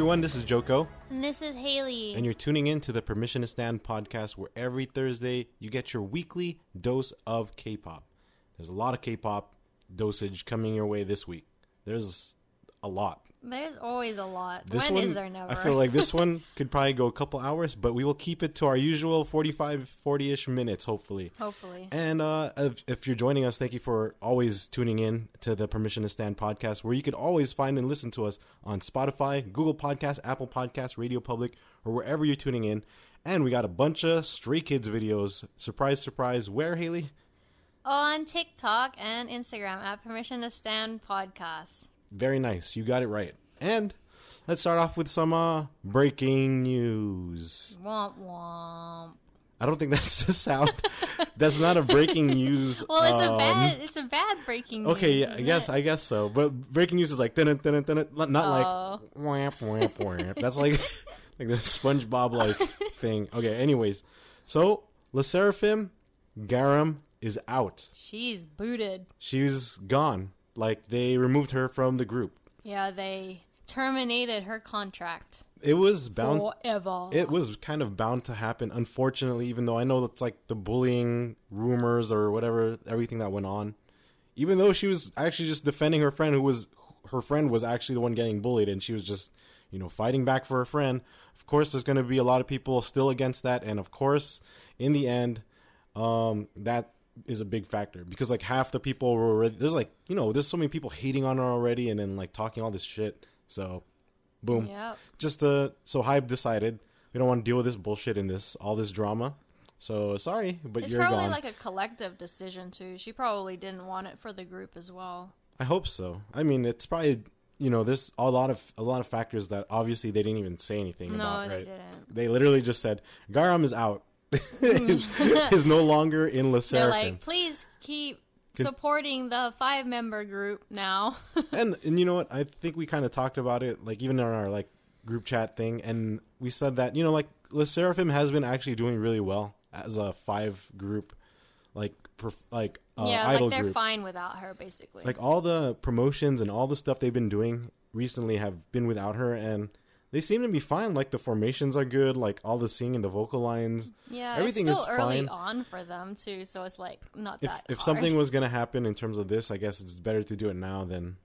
everyone, this is Joko, And this is Haley. and you're tuning in to the Permission to Stand podcast, where every Thursday you get your weekly dose of K pop. There's a lot of K pop dosage coming your way this week. There's a lot. There's always a lot. This when one, is there never? I feel like this one could probably go a couple hours, but we will keep it to our usual 45, 40 ish minutes, hopefully. Hopefully. And uh, if, if you're joining us, thank you for always tuning in to the Permission to Stand podcast, where you can always find and listen to us on Spotify, Google Podcasts, Apple Podcasts, Radio Public, or wherever you're tuning in. And we got a bunch of Stray Kids videos. Surprise, surprise. Where, Haley? On TikTok and Instagram at Permission to Stand Podcast. Very nice. You got it right. And let's start off with some uh, breaking news. Womp womp. I don't think that's the sound. that's not a breaking news. Well, it's a um, bad. It's a bad breaking. Okay, news, yeah, I guess it? I guess so. But breaking news is like dun dun dun not Oh. like wham wham wham. That's like like the SpongeBob like thing. Okay, anyways, so LE SSERAFIM Garam is out. She's booted. She's gone. Like they removed her from the group. Yeah, they terminated her contract It was bound. forever. It was kind of bound to happen. Unfortunately, even though I know that's like the bullying rumors or whatever, everything that went on. Even though she was actually just defending her friend, who was her friend was actually the one getting bullied, and she was just you know fighting back for her friend. Of course, there's going to be a lot of people still against that, and of course, in the end, um, that is a big factor because like half the people were already, there's like you know there's so many people hating on her already, and then like talking all this shit. So, boom Yep. just uh so HYBE decided we don't want to deal with this bullshit and this all this drama so sorry but It's you're probably gone like a collective decision too. She probably didn't want it for the group as well. i hope so i mean it's probably you know there's a lot of a lot of factors that obviously they didn't even say anything No, about they right didn't. they literally just said garam is out is no longer in La. They're like, please keep supporting the five member group now. and and you know what i think we kind of talked about it like even in our like group chat thing and we said that you know like LE SSERAFIM has been actually doing really well as a five group like perf- like uh, yeah, like they're group fine without her basically. like all the promotions and all the stuff they've been doing recently have been without her and they seem to be fine like the formations are good like all the singing and the vocal lines yeah, everything it's still is early fine. on for them too, so it's like not if that. if hard. something was gonna happen in terms of this i guess it's better to do it now than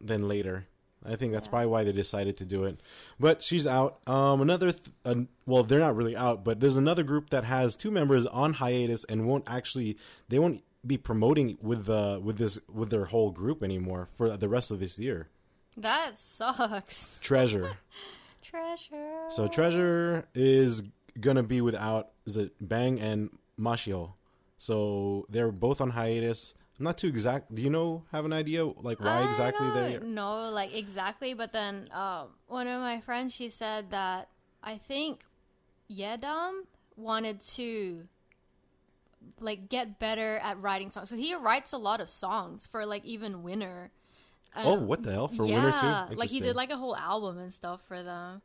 than later i think that's Yeah. probably why they decided to do it but she's out um another th- uh, well they're not really out but there's another group that has two members on hiatus and won't actually they won't be promoting with the with this with their whole group anymore for the rest of this year that sucks. treasure Treasure. So Treasure is gonna be without is it Bang and Mashiho. So they're both on hiatus. I'm not too exact. Do you know have an idea like why I exactly they? know like exactly, but then um, one of my friends she said that I think Yedam wanted to like get better at writing songs. So he writes a lot of songs for like even Winner. Oh, what the hell for yeah, winter too? like he did like a whole album and stuff for them.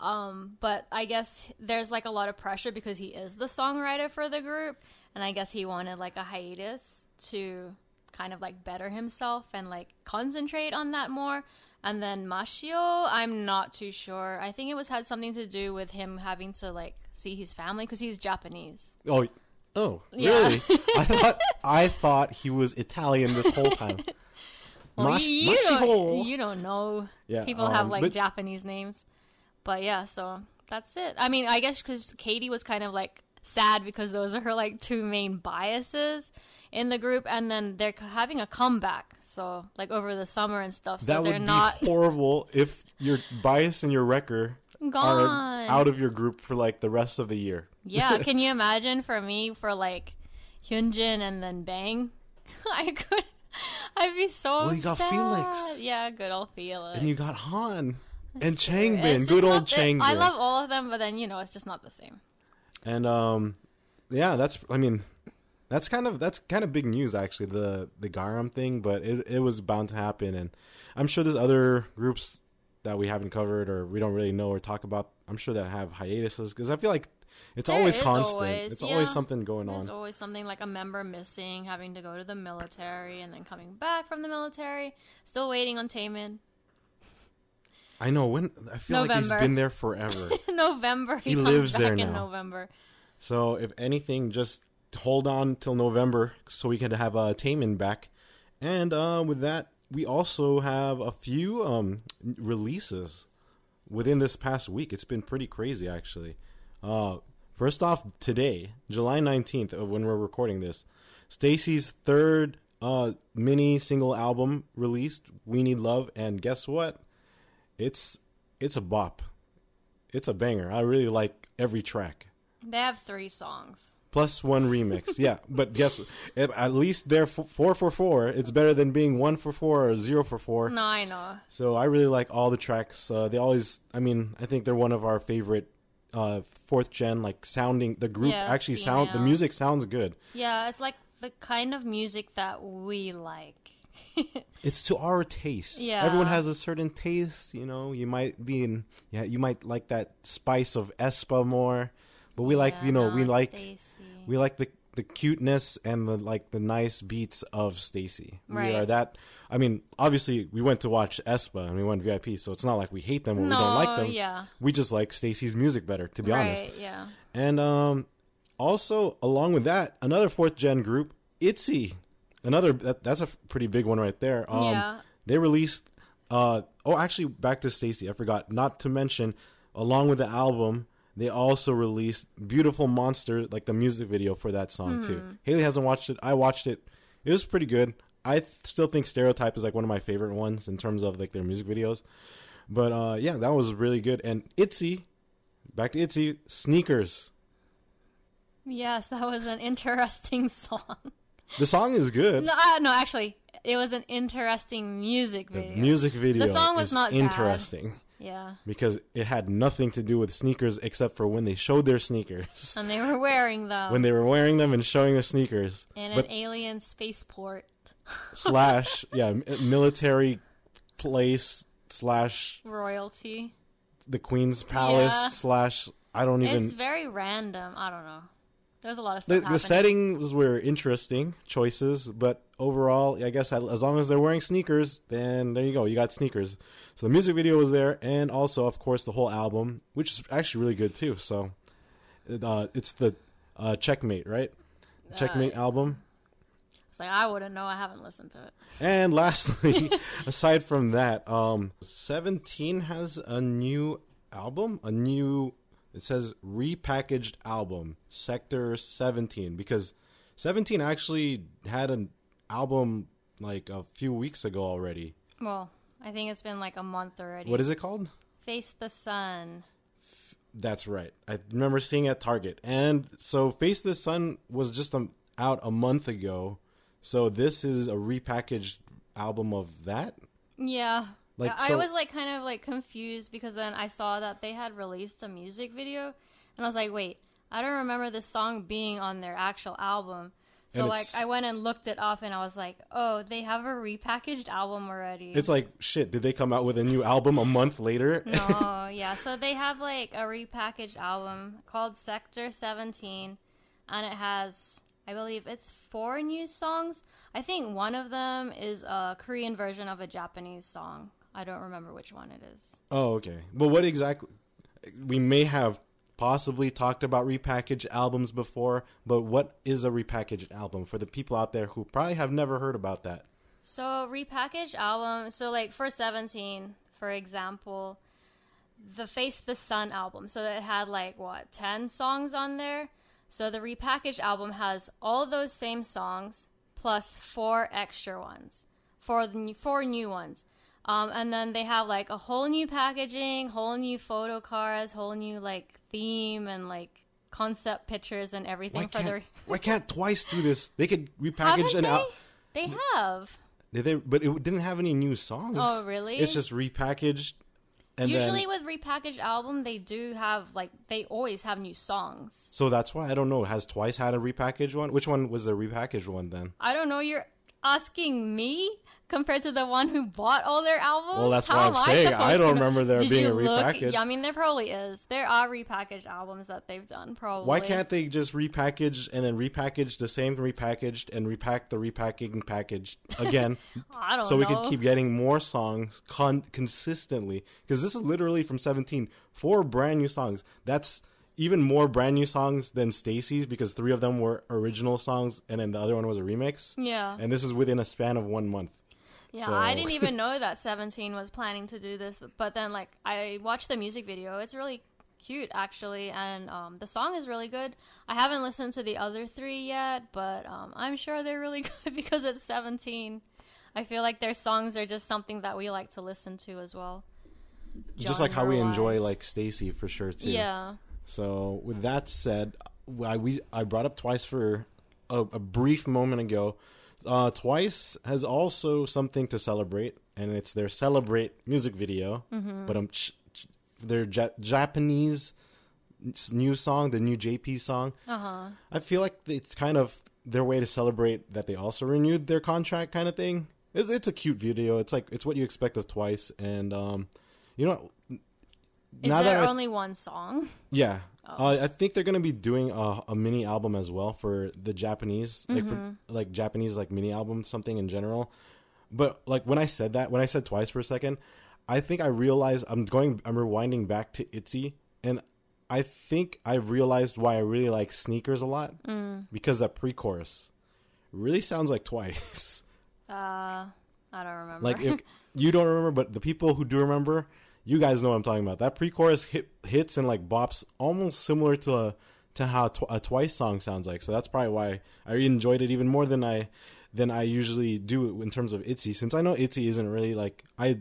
Um, but I guess there's like a lot of pressure because he is the songwriter for the group, and I guess he wanted like a hiatus to kind of like better himself and like concentrate on that more. And then Mashiho, I'm not too sure. I think it was had something to do with him having to like see his family because he's Japanese. Oh, oh, Yeah. really? I thought I thought he was Italian this whole time. Well, Mash- you, you don't, you don't know. Yeah, People have um, like but- Japanese names. But yeah, so that's it. I mean, I guess because Katie was kind of like sad because those are her like two main biases in the group, and then they're having a comeback. So like over the summer and stuff. So that they're would be not horrible if your bias and your wrecker are out of your group for like the rest of the year. yeah, can you imagine for me for like Hyunjin and then Bang? I could. I'd be so. Well, you got. Felix. Yeah, good old Felix. And you got Han and Changbin, It's good old the- Changbin. I love all of them, but then you know it's just not the same. And um, yeah, that's I mean, that's kind of that's kind of big news actually the the Garam thing, but it it was bound to happen, and I'm sure there's other groups that we haven't covered or we don't really know or talk about. I'm sure that have hiatuses because I feel like it's There always constant. always, it's always something going There's on. There's always something like a member missing, having to go to the military, and then coming back from the military, still waiting on Taemin. I know when I feel like he's been there forever. November. He, He lives there in now. November. so if anything, just hold on till November so we can have uh, Taemin back. And uh, with that, we also have a few um, releases within this past week. It's been pretty crazy, actually. Uh, first off, today, July 19th, of when we're recording this, STAYC's third uh, mini single album released, We Need Love. And guess what? It's it's a bop. It's a banger. I really like every track They have three songs. plus one remix. yeah, but guess at at least they're four for four. It's better than being one for four or zero for four. No, I know. So I really like all the tracks. Uh, they always, I mean, I think they're one of our favorite uh, fourth gen. Like sounding, the group Yeah, actually sound. The music sounds good. Yeah, it's like the kind of music that we like. It's to our taste. Yeah. everyone has a certain taste. You know, you might be in. Yeah, you might like that spice of aespa more, but we like, Yeah, you know, no, we like STAYC. we like the the cuteness and the like the nice beats of STAYC. We Right. are that. I mean, obviously, we went to watch aespa and we went VIP, so it's not like we hate them or we don't like them. yeah. We just like STAYC's music better, to be honest. Yeah. And um, also along with that, another fourth gen group, Itzy, another that, that's a pretty big one right there. Um, Yeah. They released. Uh, oh, actually, back to STAYC. I forgot not to mention, along with the album, they also released "Beautiful Monster," like the music video for that song too. Hmm. Haley hasn't watched it. I watched it. It was pretty good. I th- still think Stereotype is like one of my favorite ones in terms of like their music videos. But uh, yeah, that was really good. And Itzy, back to Itzy, sneakers. Yes, that was an interesting song. The song is good. No, uh, no, actually, it was an interesting music the video. music video The song was not bad. Yeah, because it had nothing to do with sneakers except for when they showed their sneakers. and they were wearing them when they were wearing them and showing their sneakers. in but an alien spaceport. slash yeah, military place slash Royalty. the Queen's Palace Yeah. slash I don't even It's very random. I don't know. There's a lot of stuff the happening. settings were interesting choices, but overall, I guess as long as they're wearing sneakers, then there you go, you got sneakers. So the music video was there, and also, of course, the whole album, which is actually really good too. So it, uh, it's the uh, Checkmate, right? Checkmate album. It's like I wouldn't know. I haven't listened to it. And lastly, aside from that, um, Seventeen has a new album, a new. It says repackaged album, Sector Seventeen, because Seventeen actually had an album like a few weeks ago already. Well, I think it's been like a month already. What is it called? Face the Sun. That's right. I remember seeing it at Target. And so Face the Sun was just um, out a month ago. So this is a repackaged album of that. Yeah. Like, I I was like kind of like confused because then I saw that they had released a music video and I was like, wait, I don't remember this song being on their actual album. So like I went and looked it up and I was like, oh, they have a repackaged album already. It's like shit. Did they come out with a new album a month later? no, yeah. So they have like a repackaged album called Sector 17 and it has I believe it's four new songs. I think one of them is a Korean version of a Japanese song. I don't remember which one it is. oh, okay. But what exactly? We may have possibly talked about repackaged albums before, but what is a repackaged album for the people out there who probably have never heard about that? So repackaged album. So like for seventeen, for example, the Face the Sun album. So it had like what ten songs on there. So the repackaged album has all those same songs plus four extra ones, four four new ones. Um, and then they have like a whole new packaging, whole new photo cards, whole new like theme and like concept pictures and everything Why for can't, their. why can't Twice do this? They could repackage an album. They have. Did they? But it didn't have any new songs. Oh, really? It's just repackaged. And Usually then, with repackaged album, they do have like they always have new songs. so that's why I don't know. Has Twice had a repackaged one? Which one was the repackaged one then? I don't know. You're asking me compared to the one who bought all their albums? Well, that's How why am I'm saying supposed I don't remember there Did being you a look? repackage. Yeah, I mean there probably is. There are repackaged albums that they've done. Probably. Why can't they just repackage and then repackage the same repackaged and repack the repacking package again? I don't so we know. could keep getting more songs con- consistently because this is literally from 17 four brand new songs that's even more brand new songs than STAYC's because three of them were original songs and then the other one was a remix Yeah. and this is within a span of one month Yeah, So- I didn't even know that 17 was planning to do this, but then like I watched the music video. It's really cute actually, and um, the song is really good. I haven't listened to the other three yet, but um, I'm sure they're really good because it's 17. I feel like their songs are just something that we like to listen to as well. just like how we enjoy like STAYC for sure too Yeah. So with that said, I we I brought up twice for a, a brief moment ago. Uh, twice has also something to celebrate, and it's their celebrate music video. But um, ch- ch- their ja- Japanese new song, the new JP song. Uh huh. I feel like it's kind of their way to celebrate that they also renewed their contract, kind of thing. It, it's a cute video. It's like it's what you expect of Twice, and um, you know. Is there only one song? yeah. Oh. Uh, I think they're gonna be doing a, a mini album as well for the Japanese, like Mm-hmm. for like Japanese like mini album something in general. But like when I said that, when I said twice for a second, I think I realized I'm going, I'm rewinding back to Itzy, and I think I realized why I really like sneakers a lot Mm. because that pre-chorus really sounds like twice. Uh, I don't remember. like if you don't remember, but the people who do remember, you guys know what I'm talking about. That pre-chorus hit, hits and like bops almost similar to to how tw- a Twice song sounds like. So that's probably why I enjoyed it even more than I than I usually do in terms of Itzy. Since I know Itzy isn't really like I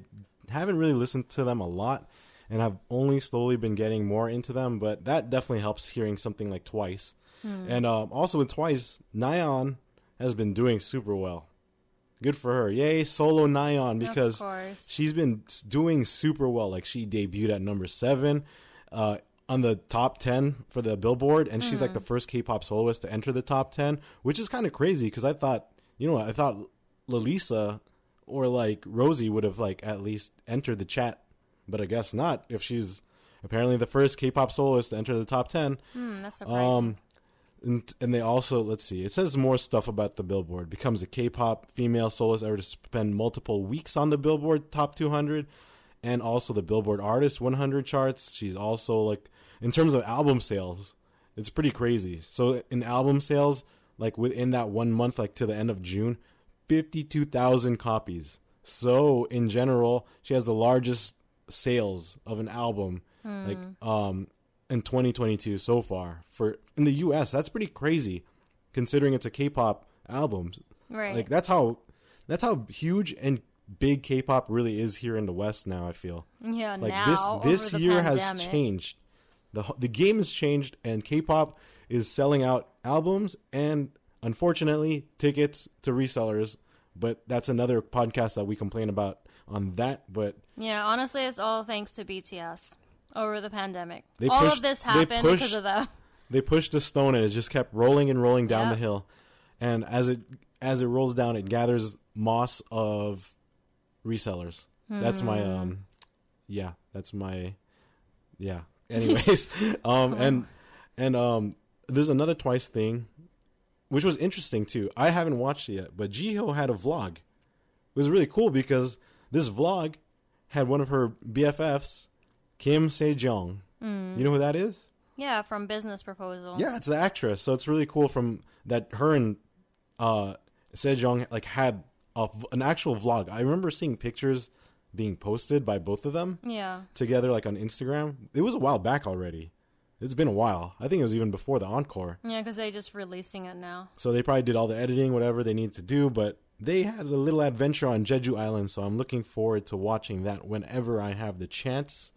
haven't really listened to them a lot, and I've only slowly been getting more into them. But that definitely helps hearing something like Twice. And um, also with Twice, Nayeon has been doing super well. Good for her. Yay, solo Nayeon because she's been doing super well. Like she debuted at number seven uh, on the top ten for the Billboard, and she's like the first K-pop soloist to enter the top ten, which is kind of crazy because I thought, you know, what, I thought Lalisa or like Rosie would have like at least entered the chat, but I guess not. If she's apparently the first K-pop soloist to enter the top ten, Hmm, that's surprising. um, and, and they also let's see. It says more stuff about the Billboard. Becomes a K-pop female soloist ever to spend multiple weeks on the Billboard Top 200, and also the Billboard Artist 100 charts. She's also like in terms of album sales, it's pretty crazy. So in album sales, like within that one month, like to the end of June, 52,000 copies. So in general, she has the largest sales of an album like um in 2022 so far for in the US. That's pretty crazy considering it's a K-pop album. right. Like that's how that's how huge and big K-pop really is here in the West now, I feel. yeah, Like now this this year pandemic. has changed. The the game has changed and K-pop is selling out albums and unfortunately tickets to resellers, but that's another podcast that we complain about on that, but Yeah, honestly, it's all thanks to BTS over the pandemic. They all pushed- of this happened pushed- because of them. they pushed the stone and it just kept rolling and rolling down Yep. the hill and as it as it rolls down it gathers moss of resellers that's my Hmm. um yeah that's my yeah anyways um and and um there's another twice thing which was interesting too i haven't watched it yet but Jihyo had a vlog it was really cool because this vlog had one of her bffs Kim Sejeong Hmm. you know who that is Yeah, from Business Proposal. yeah, it's the actress. So it's really cool from that her and uh Sejeong like had a, an actual vlog. I remember seeing pictures being posted by both of them Yeah. together like on Instagram. It was a while back already. It's been a while. I think it was even before the encore. Yeah, because they're just releasing it now. So they probably did all the editing, whatever they needed to do, but they had a little adventure on Jeju Island, so I'm looking forward to watching that whenever I have the chance.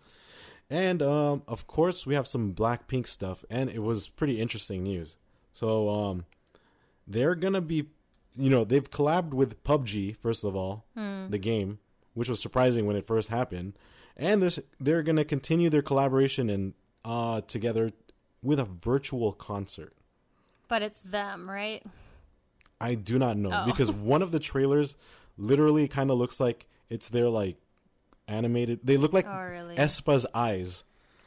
And um, of course, we have some Blackpink stuff, and it was pretty interesting news. So um, they're gonna be, you know, they've collabed with PUBG first of all, the game, which was surprising when it first happened, and this, they're gonna continue their collaboration and uh, together with a virtual concert. But it's them, right? I do not know Oh. because one of the trailers literally kind of looks like it's their like animated. They look like Oh, really? aespa's eyes,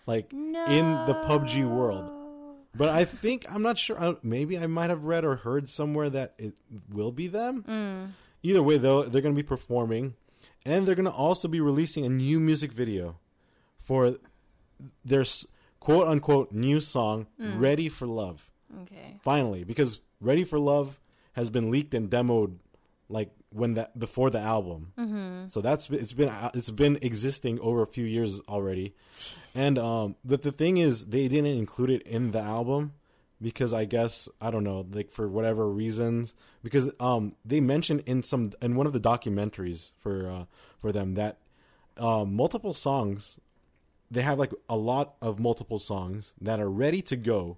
like no. in the PUBG world. But I think I'm not sure. I, maybe I might have read or heard somewhere that it will be them. Mm. Either way, though, they're going to be performing, and they're going to also be releasing a new music video for their quote unquote new song Mm. "Ready for Love." Okay. Finally, because "Ready for Love" has been leaked and demoed like when that before the album. Mm-hmm. So that's it's been it's been existing over a few years already. And um, but the thing is, they didn't include it in the album because I guess I don't know, like for whatever reasons. Because um, they mentioned in some in one of the documentaries for uh, for them that um, multiple songs, they have like a lot of multiple songs that are ready to go,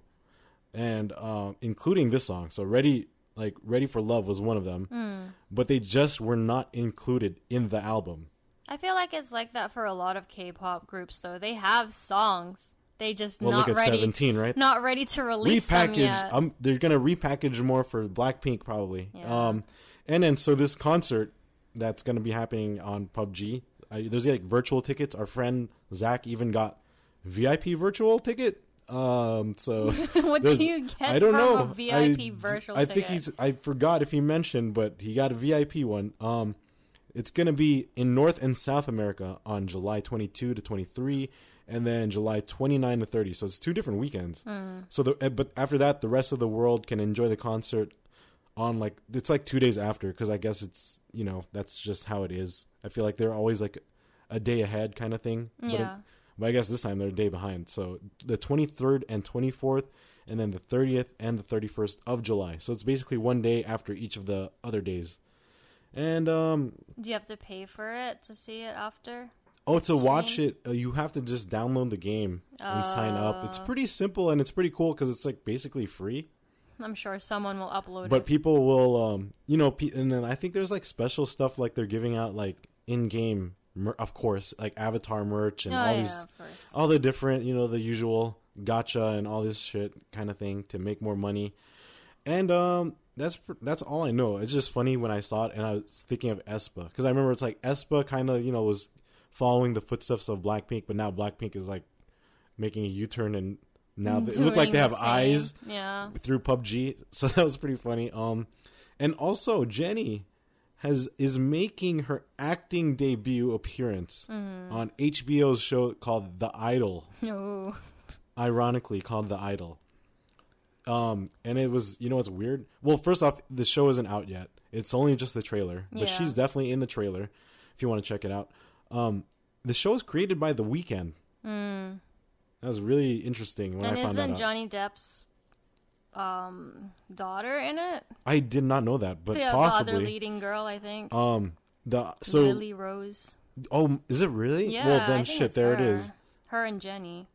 and um, including this song. So ready, like ready for love was one of them, but they just were not included in the album. I feel like it's like that for a lot of K-pop groups, though. They have songs, they just Well, not look at ready, Seventeen, right? not ready to release them repackage. yet. Um, they're gonna repackage more for Blackpink probably. Yeah. Um, and then so this concert that's gonna be happening on PUBG. I, there's like virtual tickets. Our friend Zach even got VIP virtual ticket. Um, so what do you get I don't from know. a VIP I, virtual I ticket? think he's. I forgot if he mentioned, but he got a VIP one. Um, it's gonna be in North and South America on July 22 to 23, and then July 29 to 30. So it's two different weekends. Hmm. So the eh, but after that, the rest of the world can enjoy the concert on like it's like two days after because I guess it's you know that's just how it is. I feel like they're always like a day ahead kind of thing. But it- Yeah. But I guess this time they're a day behind. So the 23rd and 24th, and then the 30th and the 31st of July. So it's basically one day after each of the other days. And um, Do you have to pay for it to see it after? oh, to watch it, uh, you have to just download the game and sign up. It's Oh. pretty simple and it's pretty cool because it's like basically free. I'm sure someone will upload But it. people will, um, you know, pe- and then I think there's like special stuff like they're giving out like in-game, mer- of course, like avatar merch and oh all yeah, these all the different, you know, the usual gacha and all this shit kind of thing to make more money. And um, that's that's all I know. It's just funny when I saw it and I was thinking of aespa because I remember it's like aespa kind of you know was following the footsteps of Blackpink, but now Blackpink is like making a U turn and now they, it look like they have the eyes Yeah. through PUBG. So that was pretty funny. Um, and also Jennie has is making her acting debut appearance Mm-hmm. on HBO's show called The Idol. No. Ironically called The Idol. Um, and it was you know what's weird? Well, first off, the show isn't out yet. It's only just the trailer, but Yeah. she's definitely in the trailer if you want to check it out. Um, the show is created by The Weeknd. Mm. That was really interesting when And I found isn't. Johnny Depp's um daughter in it? I did not know that, but the, the possibly. other leading girl, I think. Um, the so Lily Rose. oh, is it really? Yeah. well, then shit, there her. it is. Her and Jennie.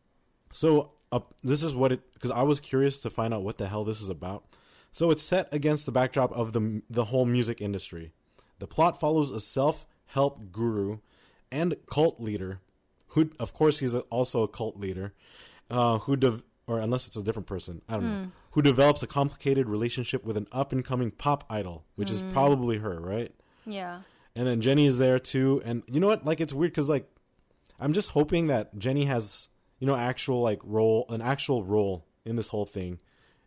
So uh, this is what it because I was curious to find out what the hell this is about. So it's set against the backdrop of the the whole music industry. The plot follows a self-help guru and cult leader, who of course he's also a cult leader, uh, who or unless it's a different person, I don't know, who develops a complicated relationship with an up-and-coming pop idol, which is mm. probably her, right? Yeah. and then Jennie is there too. And you know what? Like it's weird because like I'm just hoping that Jennie has you know actual like role, an actual role in this whole thing.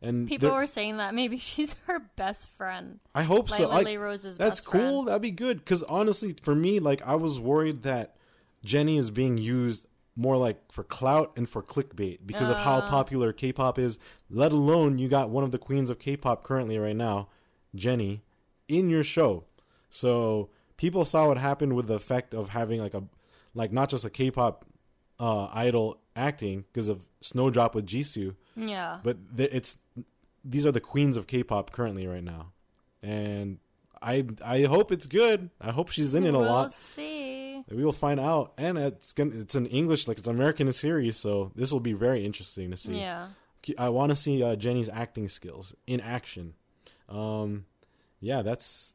And People were saying that maybe she's her best friend. I hope Like so. Like, Lily Rose's that's best cool. friend. That'd be good. Because honestly, for me, like I was worried that Jennie is being used more like for clout and for clickbait because of how Uh. popular K-pop is. Let alone you got one of the queens of K-pop currently right now, Jennie, in your show. So people saw what happened with the effect of having like a like not just a K-pop uh, idol acting because of Snowdrop with Jisoo, Yeah. but th- it's these are the queens of K-pop currently right now, and I I hope it's good. I hope she's in it a we'll lot. see. We will find out, and it's gonna it's an English like it's American series, so this will be very interesting to see. Yeah. I want to see uh, Jennie's acting skills in action. Um, yeah, that's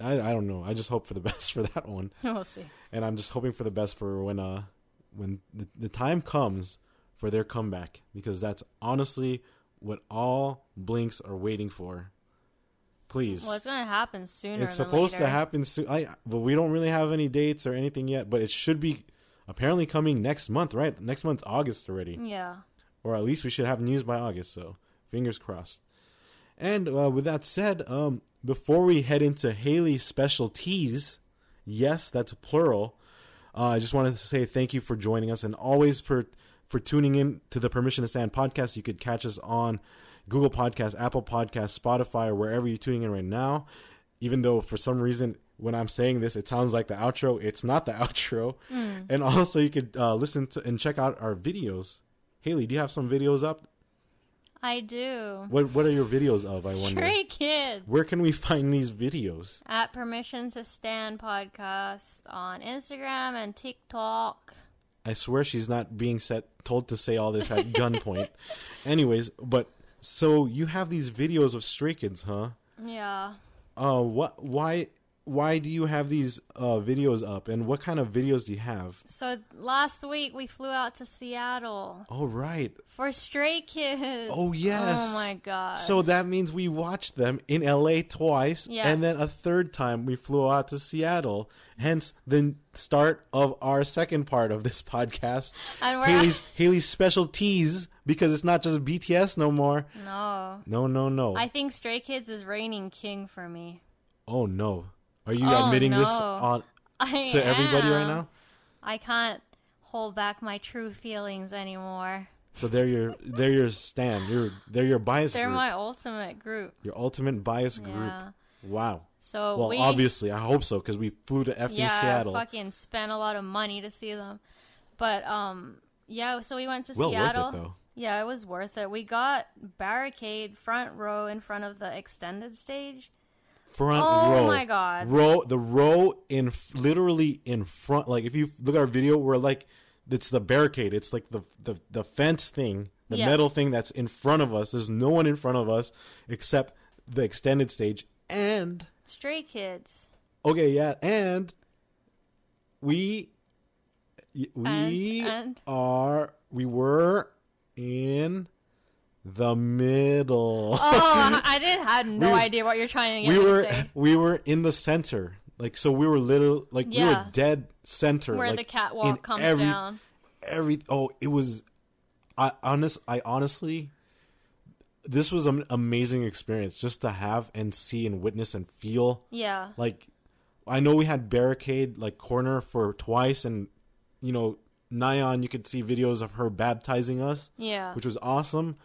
I I don't know. I just hope for the best for that one we'll see. and I'm just hoping for the best for when uh when the, the time comes for their comeback because that's honestly what all blinks are waiting for. Please. Well, it's gonna happen sooner. it's supposed to happen soon. I, but we don't really have any dates or anything yet. But it should be apparently coming next month, right? Next month's August already, Yeah. or at least we should have news by August. So fingers crossed. And uh, with that said, um, before we head into Haley's specialties, yes, that's plural. Uh, I just wanted to say thank you for joining us and always for for tuning in to the Permission to Stand podcast. You could catch us on Google Podcasts, Apple Podcasts, Spotify, or wherever you're tuning in right now. Even though for some reason when I'm saying this, it sounds like the outro. It's not the outro. And also, you could uh, listen to and check out our videos. Haley, do you have some videos up? I do. What What are your videos of? I wonder. Stray Kids Where can we find these videos? at Permission to Stand podcast on Instagram and TikTok. I swear she's not being set told to say all this at gunpoint. Anyways, but so you have these videos of Stray Kids, huh? Yeah. Uh, what? Why? Why do you have these uh, videos up? And what kind of videos do you have? So last week we flew out to Seattle Oh, right. for Stray Kids. Oh, yes. Oh my god. So that means we watched them in LA twice, Yeah. and then a third time we flew out to Seattle. Hence the start of our second part of this podcast, and we're Haley's Haley's specialties, because it's not just BTS no more. no. No, no, no. I think Stray Kids is reigning king for me. oh no, are you Oh, admitting this on I to everybody right now? I can't hold back my true feelings anymore. So they're your they're your stand. You're they're your bias They're group. my ultimate group. your ultimate bias group. Yeah. Wow. So Well, we obviously, I hope so because we flew to effing yeah Seattle. fucking spent a lot of money to see them. But um yeah, so we went to well Seattle. worth it though. Yeah, it was worth it. We got barricade front row in front of the extended stage. Front Oh row. Oh my God. Row the row in literally in front. Like if you look at our video, we're like it's the barricade. It's like the the, the fence thing, the Yeah. metal thing that's in front of us. There's no one in front of us except the extended stage and Stray Kids. Okay, yeah, and we we And- and? are we were in the middle. Oh, I didn't had no We- idea what you're trying to get me were to we were in the center. Like so we were little like we were dead center Where like, the catwalk comes every, down. Every oh, it was I honest I honestly this was an amazing experience just to have and see and witness and feel Yeah. like I know we had barricade like corner for twice and you know Nayeon you could see videos of her baptizing us Yeah. which was awesome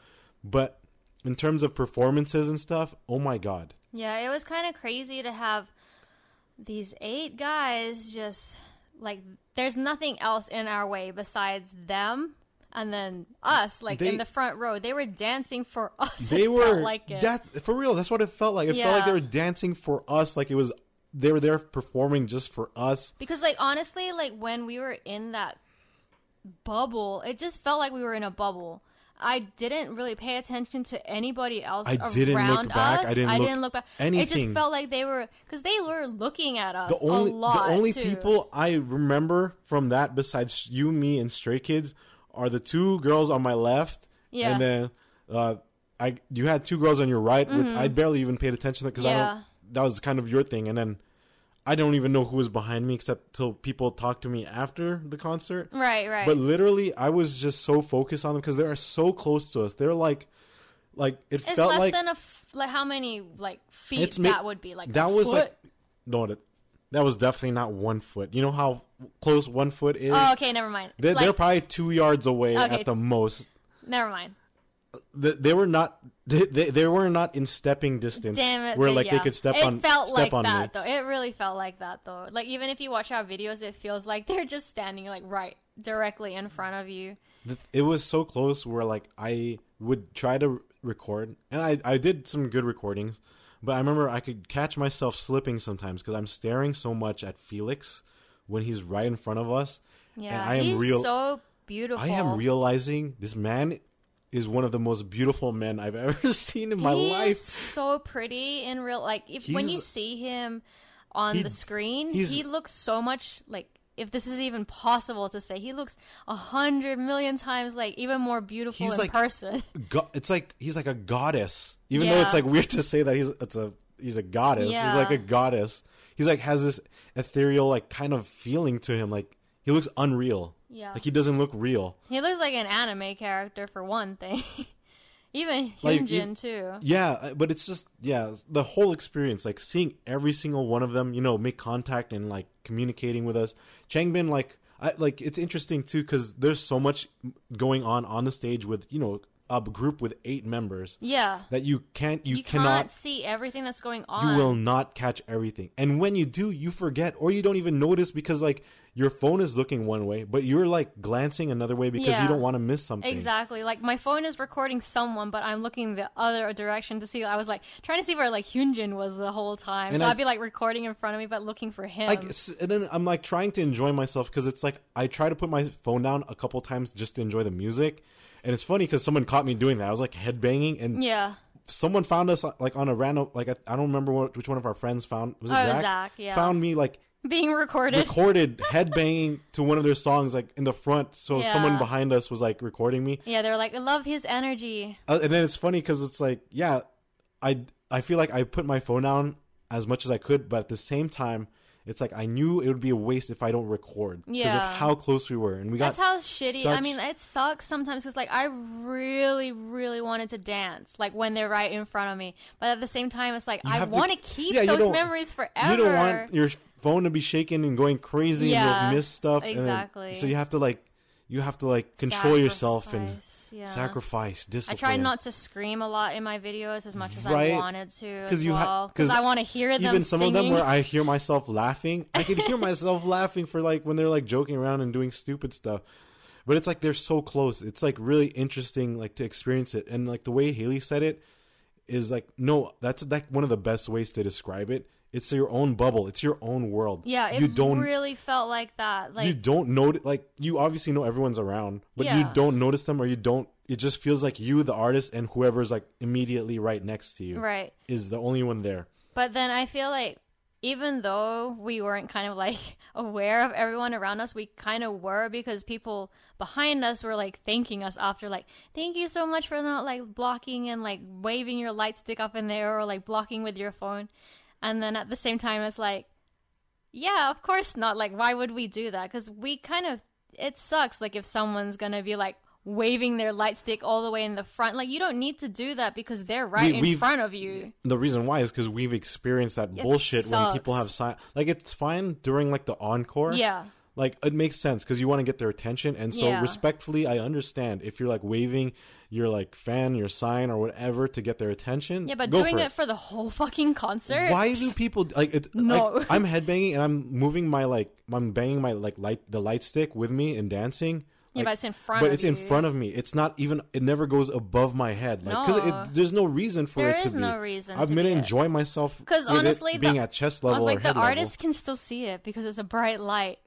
but in terms of performances and stuff oh my god Yeah, it was kind of crazy to have these eight guys just like there's nothing else in our way besides them and then us like They- in the front row. They were dancing for us. they it were like it. that for real that's what it felt like it felt like they were dancing for us like it was they were there performing just for us because like honestly, like when we were in that bubble, it just felt like we were in a bubble. I didn't really pay attention to anybody else I didn't look around back. us. I didn't look look back. Anything. It just felt like they were because they were looking at us the only a lot. the only too. people I remember from that besides you, me, and Stray Kids are the two girls on my left, Yeah. and then uh, I you had two girls on your right. Which I barely even paid attention to because I Mm-hmm. Don't. That was kind of your thing, and then I don't even know who was behind me except till people talked to me after the concert. Right, right. But literally, I was just so focused on them because they are so close to us. They're like, like it It's felt less like than a f- like how many like feet It's ma- that would be like that was foot? like no, that, that was definitely not one foot. You know how close one foot is. oh okay never mind They're, like, they're probably two yards away Okay. at the most. never mind They, they were not. They, they, were not in stepping distance. damn it Where like yeah. they could step it on felt step like on that me. though it really felt like that though like even if you watch our videos it feels like they're just standing like right directly in front of you It was so close where like I would try to record, and I I did some good recordings, but I remember I could catch myself slipping sometimes because I'm staring so much at Felix when he's right in front of us. yeah I am he's real- so beautiful I am realizing this man is one of the most beautiful men I've ever seen in my life. He's life. so pretty in real like if when you see him on He- the screen he looks so much like if this is even possible to say he looks a hundred million times like even more beautiful He's in like- person it's like he's like a goddess, even though it's like weird to say that he's it's a he's a goddess. Yeah. He's like a goddess. He's like has this ethereal like kind of feeling to him. Like he looks unreal. Yeah. Like he doesn't look real. He looks like an anime character for one thing. Even Hyunjin too. Yeah, uh, but it's just yeah, the whole experience, like seeing every single one of them, you know, make contact and like communicating with us. Changbin, like, I like it's interesting too because there's so much going on on the stage with you know a group with eight members Yeah. that you can't, you, You, cannot, can't see everything that's going on. you will not catch everything, and when you do, you forget or you don't even notice because like your phone is looking one way, but you're like glancing another way because Yeah. you don't want to miss something. Exactly. Like my phone is recording someone, but I'm looking the other direction to see. I was like trying to see where like Hyunjin was the whole time. And so I- I'd be like recording in front of me, but looking for him. like and then i'm like trying to enjoy myself because it's like i try to put my phone down a couple times just to enjoy the music and it's funny because someone caught me doing that i was like headbanging and yeah. someone found us like on a random like i, I don't remember what, which one of our friends found was it Oh, zach? Zach, yeah. found me like Being recorded. recorded headbanging to one of their songs like in the front so Yeah. someone behind us was like recording me yeah, they were like, I love his energy. uh, and then it's funny because it's like yeah i i feel like i put my phone down as much as i could but at the same time it's like i knew it would be a waste if i don't record because of Yeah. how close we were and we got That's how shitty. I mean, it sucks sometimes because like I really, really wanted to dance like when they're right in front of me, but at the same time, it's like I want to keep Yeah, those memories forever. you don't want your phone to be shaking and going crazy and you'll miss stuff and then- exactly. so you have to like you have to like control yourself and yeah. sacrifice I discipline try not to scream a lot in my videos as much as Right. I wanted to because you well because 'cause I want to hear them even some singing. of them where I hear myself laughing. I can hear myself laughing for like when they're like joking around and doing stupid stuff. But it's like they're so close. It's like really interesting like to experience it. And like the way Haley said it is like no, that's like one of the best ways to describe it. It's your own bubble. It's your own world. yeah, it you don't really felt like that. Like you don't know like you obviously know everyone's around, but you don't notice them or you don't it just feels like you the artist and whoever's like immediately right next to you right. is the only one there. But then I feel like even though we weren't kind of like aware of everyone around us, we kind of were because people behind us were like thanking us after, like, thank you so much for not like blocking and like waving your light stick up in the air or like blocking with your phone. And then at the same time, it's like, yeah, of course not. Like, why would we do that? Because we kind of, it sucks. Like, if someone's gonna be like, Waving their light stick all the way in the front, like you don't need to do that because they're right We- in front of you. the reason why is because we've experienced that It bullshit when people have sucks. si- like it's fine during like the encore Yeah, like it makes sense because you want to get their attention and so Yeah. respectfully i understand if you're like waving your like fan your sign or whatever to get their attention Yeah, but doing for it. for the whole fucking concert. why do people like it No. like, i'm headbanging and i'm moving my like i'm banging my like light the light stick with me and dancing Yeah, but it's in front but of it's in front of me it's not even it never goes above my head like because No. it there's no reason for There it to is be no reason i'm gonna be it. enjoy myself 'Cause with it honestly, the- being at chest I level was like, the level. artist can still see it because it's a bright light.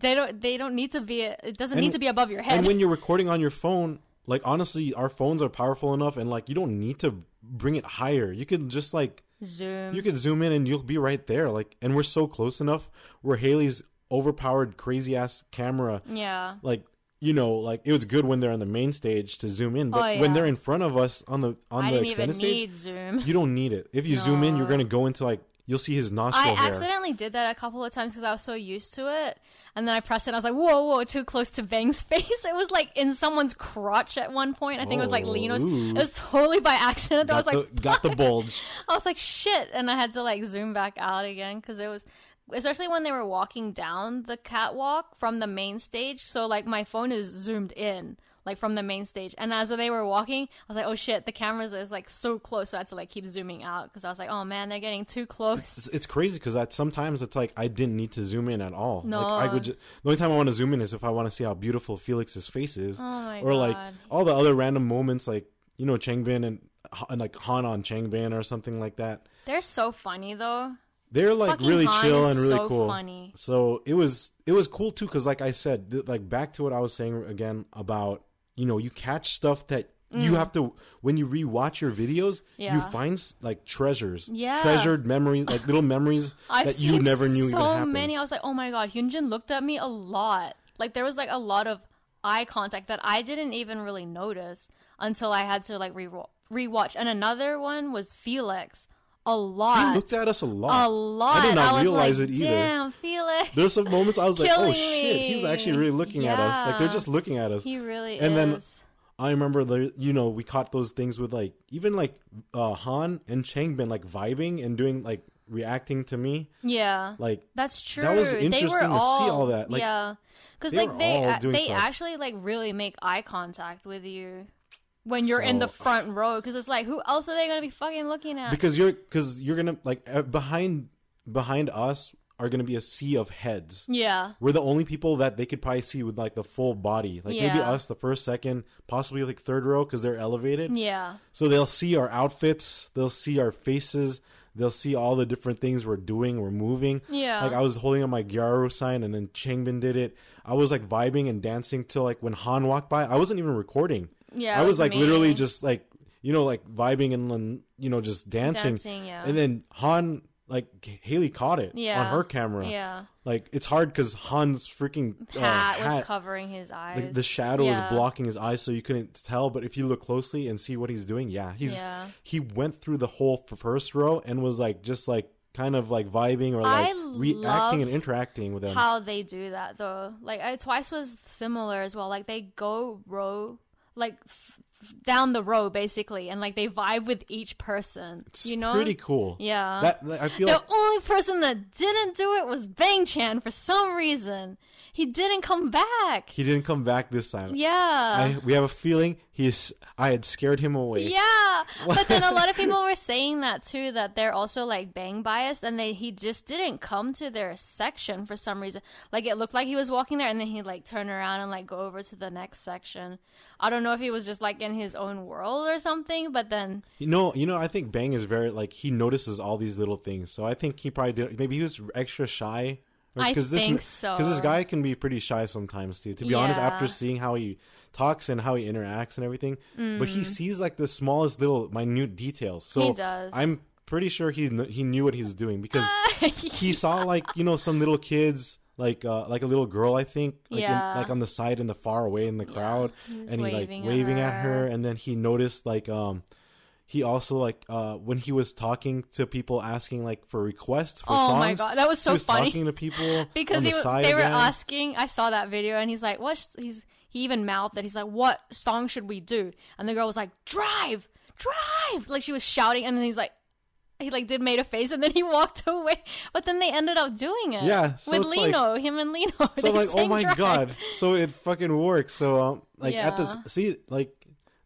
They don't. They don't need to be. It doesn't And- need to be above your head. And when you're recording on your phone, like honestly, our phones are powerful enough, and like you don't need to bring it higher. You could just like Zoom. you could zoom in, and you'll be right there. Like, and we're so close enough where Haley's overpowered, crazy ass camera, yeah. like you know, like it was good when they're on the main stage to zoom in, but Oh, when they're in front of us on the on I the extended stage, Zoom. you don't need it. If you zoom in, you're gonna go into like you'll see his nostril I hair. accidentally did that a couple of times because I was so used to it, and then I pressed it. and I was like, "Whoa, whoa!" Too close to Bang's face. It was like in someone's crotch at one point. I think it was like Oh, Lee Know's. ooh. It was totally by accident. I was like, the, got the bulge. I was like, shit. And I had to like zoom back out again because it was, especially when they were walking down the catwalk from the main stage. So like my phone is zoomed in, like from the main stage. And as they were walking, I was like, oh shit, the cameras is like so close. So I had to like keep zooming out because I was like, oh man, they're getting too close. It's, it's crazy because that sometimes it's like I didn't need to zoom in at all. No. like I would. Ju- the only time I want to zoom in is if I want to see how beautiful Felix's face is, Oh my or like all the other random moments, like you know Changbin and, and like Han on Changbin or something like that. They're so funny though. They're like Fucking really Han chill and really so cool. funny. So it was it was cool too because like I said, th- like back to what I was saying again about you know you catch stuff that. You have to when you rewatch your videos, yeah. you Mm. Find like treasures, Yeah. treasured memories, like little memories that you never knew so even happened. many. I was like, oh my god, Hyunjin looked at me a lot. Like there was like a lot of eye contact that I didn't even really notice until I had to like re rewatch. And another one was Felix. a lot. He looked at us a lot. a lot. I did not was realize like, it either. Damn, feel it. There's some moments I was like, oh shit, he's actually really looking at us. Like they're just looking at us. He really And then- I remember the you know we caught those things with like even like uh Han and Changbin like vibing and doing like reacting to me yeah. like That's true. That was they interesting were to see all, all that, like, yeah, because like they all they stuff. actually like really make eye contact with you when you're in the front row. Because it's like, who else are they gonna be fucking looking at? because you're because you're gonna like uh, behind behind us are gonna be a sea of heads. yeah, We're the only people that they could probably see with like the full body. Like maybe us the first, second, possibly like third row because they're elevated. yeah, So they'll see our outfits, they'll see our faces, they'll see all the different things we're doing, we're moving. yeah. Like I was holding up my Gyaru sign and then Changbin did it. I was like vibing and dancing till like when Han walked by. I wasn't even recording. yeah, I it was like literally just like you know like vibing and then you know just dancing. dancing. Yeah, And then Han like Haley caught it Yeah. on her camera. yeah. Like it's hard because Han's freaking uh, Hat was hat, covering his eyes. like the shadow Yeah. was blocking his eyes, so you couldn't tell. But if you look closely and see what he's doing, yeah, he's Yeah. he went through the whole first row and was like just like kind of like vibing or like I reacting and interacting with them. how they do that though. Like I, twice was similar as well. Like they go row like f- down the row basically, and like they vibe with each person. it's you know, pretty cool. yeah. That, that- I feel the like only person that didn't do it was Bang Chan for some reason. He didn't come back. he didn't come back this time. Yeah. I, we have a feeling he's. I had scared him away. Yeah, but then a lot of people were saying that too. That they're also like bang biased, and they he just didn't come to their section for some reason. Like it looked like he was walking there, and then he'd like turn around and like go over to the next section. I don't know if he was just like in his own world or something, but then You know, you know, I think Bang is very like he notices all these little things. So I think he probably did. Maybe he was extra shy. I this, think so. Because this guy can be pretty shy sometimes too. To be honest, after seeing how he talks and how he interacts and everything, but he sees like the smallest little minute details. So Mm. He does. I'm pretty sure he kn- he knew what he's doing because he saw like you know some little kids. Like uh, like a little girl, I think, like Yeah. in, like on the side in the far away in the crowd, and he like waving at waving at her, her. and then he noticed like um he also like uh when he was talking to people asking like for requests for songs. oh songs my god, that was he so was funny talking to people because he the was, side they were again. asking. I saw that video, and he's like, "What?" He's he even mouthed that he's like, "What song should we do?" And the girl was like, "Drive, drive!" Like she was shouting, and then he's like. He like did made a face and then he walked away, but then they ended up doing it. Yeah, so with it's like- Lino, him and Lino. so I'm like oh my Drive. god so it fucking works so um like at this see like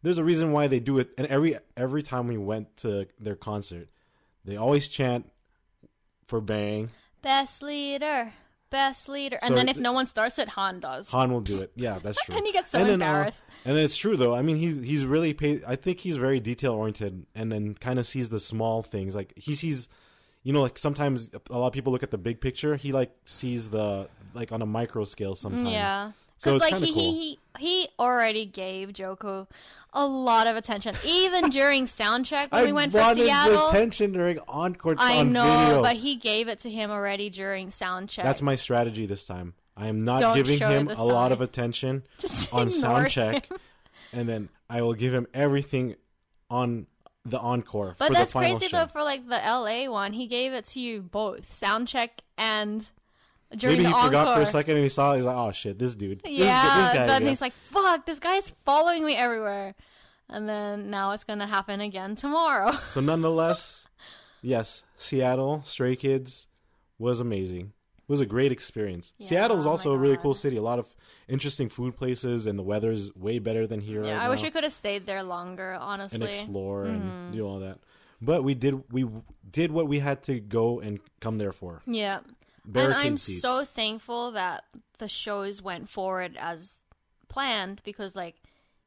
there's a reason why they do it and every every time we went to their concert they always chant for bang Best leader, best leader, and So then if th- no one starts it, Han does. Han will do it. Yeah, that's true. And he gets so then, uh, embarrassed. and it's true though. I mean, he's he's really paid. I think he's very detail oriented, and then kind of sees the small things. Like he sees, you know, like sometimes a lot of people look at the big picture. He like sees the like on a micro scale sometimes. Yeah. So Because it's like he, cool. he he he already gave Joko a lot of attention, even during sound check when I we went for Seattle. attention during encore I on know, video. but he gave it to him already during sound check. That's my strategy this time. I am not Don't giving him a lot of attention Just on ignore sound check, and then I will give him everything on the encore. But for that's the final crazy show. though. For like the LA one, he gave it to you both sound check and during Maybe he forgot for a second and he saw. it, He's like, "Oh shit, this dude." This- Yeah, this, guy then again." he's like, "Fuck, this guy's following me everywhere." And then now it's gonna happen again tomorrow. So nonetheless, yes, Seattle Stray Kids was amazing. It was a great experience. Yeah, Seattle is oh also a really cool city. A lot of interesting food places, and the weather's way better than here. yeah, right I wish we could have stayed there longer. Honestly, and explore Mm-hmm. and do all that. But we did we did what we had to go and come there for. yeah. And I'm seats. so thankful that the shows went forward as planned because, like,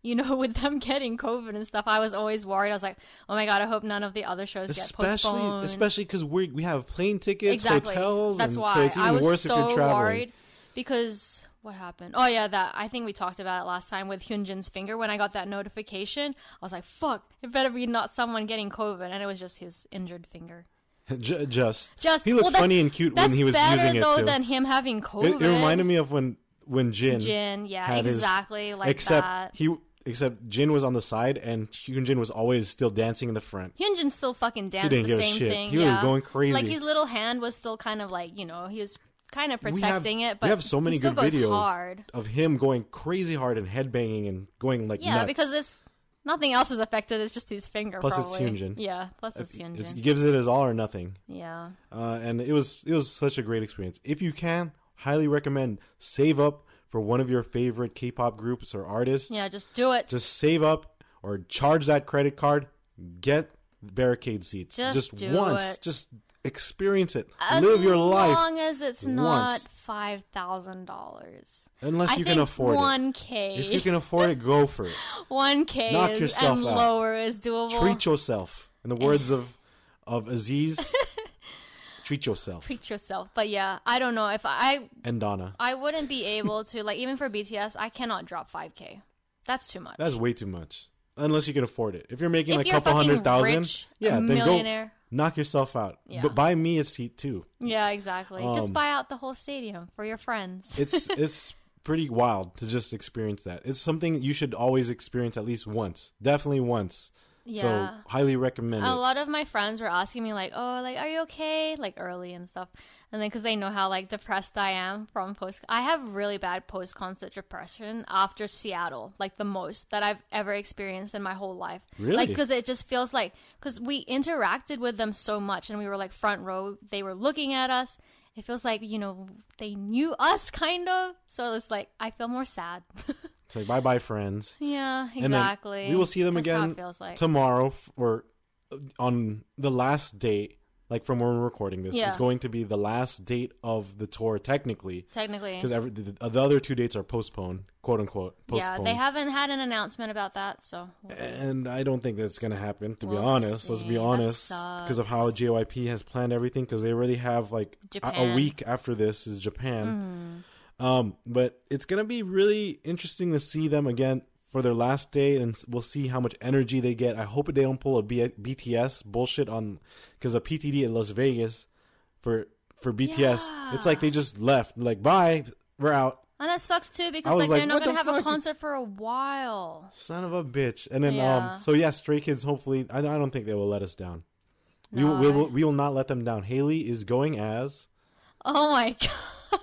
you know, with them getting COVID and stuff, I was always worried. I was like, "Oh my god, I hope none of the other shows get postponed." especially because we we have plane tickets, exactly. hotels, That's and why so it's even I was worse so if you're traveling. worried because what happened? Oh yeah, that I think we talked about it last time with Hyunjin's finger. When I got that notification, I was like, "Fuck! It better be not someone getting COVID," and it was just his injured finger. Ju- just Just he looked well, funny and cute when he was better using it though too. than him having COVID. it, it reminded me of when when Jin, Jin, yeah, had his- exactly like except that. he except Jin was on the side and Hyunjin was always still dancing in the front. Hyunjin still fucking danced didn't the give a same shit. thing. He was going crazy. Like his little hand was still kind of like you know he was kind of We have- protecting it, but we have so many good videos hard. of him going crazy hard and headbanging and going like Yeah, nuts. because it's nothing else is affected. It's just his finger. Plus it's probably. Hyunjin. Yeah, plus it's It's- Hyunjin. it gives it as all or nothing. yeah. uh, and it was it was such a great experience. If you can, highly recommend save up for one of your favorite K-pop groups or artists. Yeah, just do it. Just save up or charge that credit card. Get barricade seats. Just do once. it. Just experience it. as Live your life. As long as it's not five thousand dollars. Unless I you can afford it. one k. If you can afford it, go for it. one k Knock is, yourself and out. lower is doable. Treat yourself. In the words of of Aziz, treat yourself. Treat yourself. But yeah, I don't know if I And Donna. I wouldn't be able to like even for BTS. I cannot drop five k. That's too much. That's way too much. Unless you can afford it. If you're making if like a couple hundred thousand, rich, yeah, then go knock yourself out. Yeah. But buy me a seat too. Yeah, exactly. Um, Just buy out the whole stadium for your friends. It's it's pretty wild to just experience that. It's something you should always experience at least once. Definitely once. yeah. So highly recommend a it. lot of my friends were asking me like, "Oh, like, are you okay?" Like early and stuff, and then because they know how like depressed I am from post, I have really bad post concert depression after Seattle, like the most that I've ever experienced in my whole life. Really? Like because it just feels like because we interacted with them so much and we were like front row, they were looking at us. It feels like you know they knew us kind of, so it's like I feel more sad. It's like bye bye friends. yeah, exactly. we will see them That's again feels like. tomorrow or uh, on the last date like from when we're recording this. Yeah. It's going to be the last date of the tour technically Technically, because the, the other two dates are postponed, quote unquote. yeah, Postponed. they haven't had an announcement about that, so And I don't think that's going to happen, to be We'll honest. Let's be honest. Because of how. JYP has planned everything, because they already have like a- a week after this is Japan. Mm-hmm. Um, but it's going to be really interesting to see them again for their last day, and we'll see how much energy they get. I hope they don't pull a B- BTS bullshit on, because a PTD at Las Vegas for for BTS, it's like they just left, like, bye, we're out. and that sucks too because like, like, they're not gonna the have a concert for a while. Son of a bitch. And then, Yeah. um, so yeah, Stray Kids, hopefully, I, I don't think they will let us down. We, will, we, will, we will not let them down. Haley is going as. Oh my god.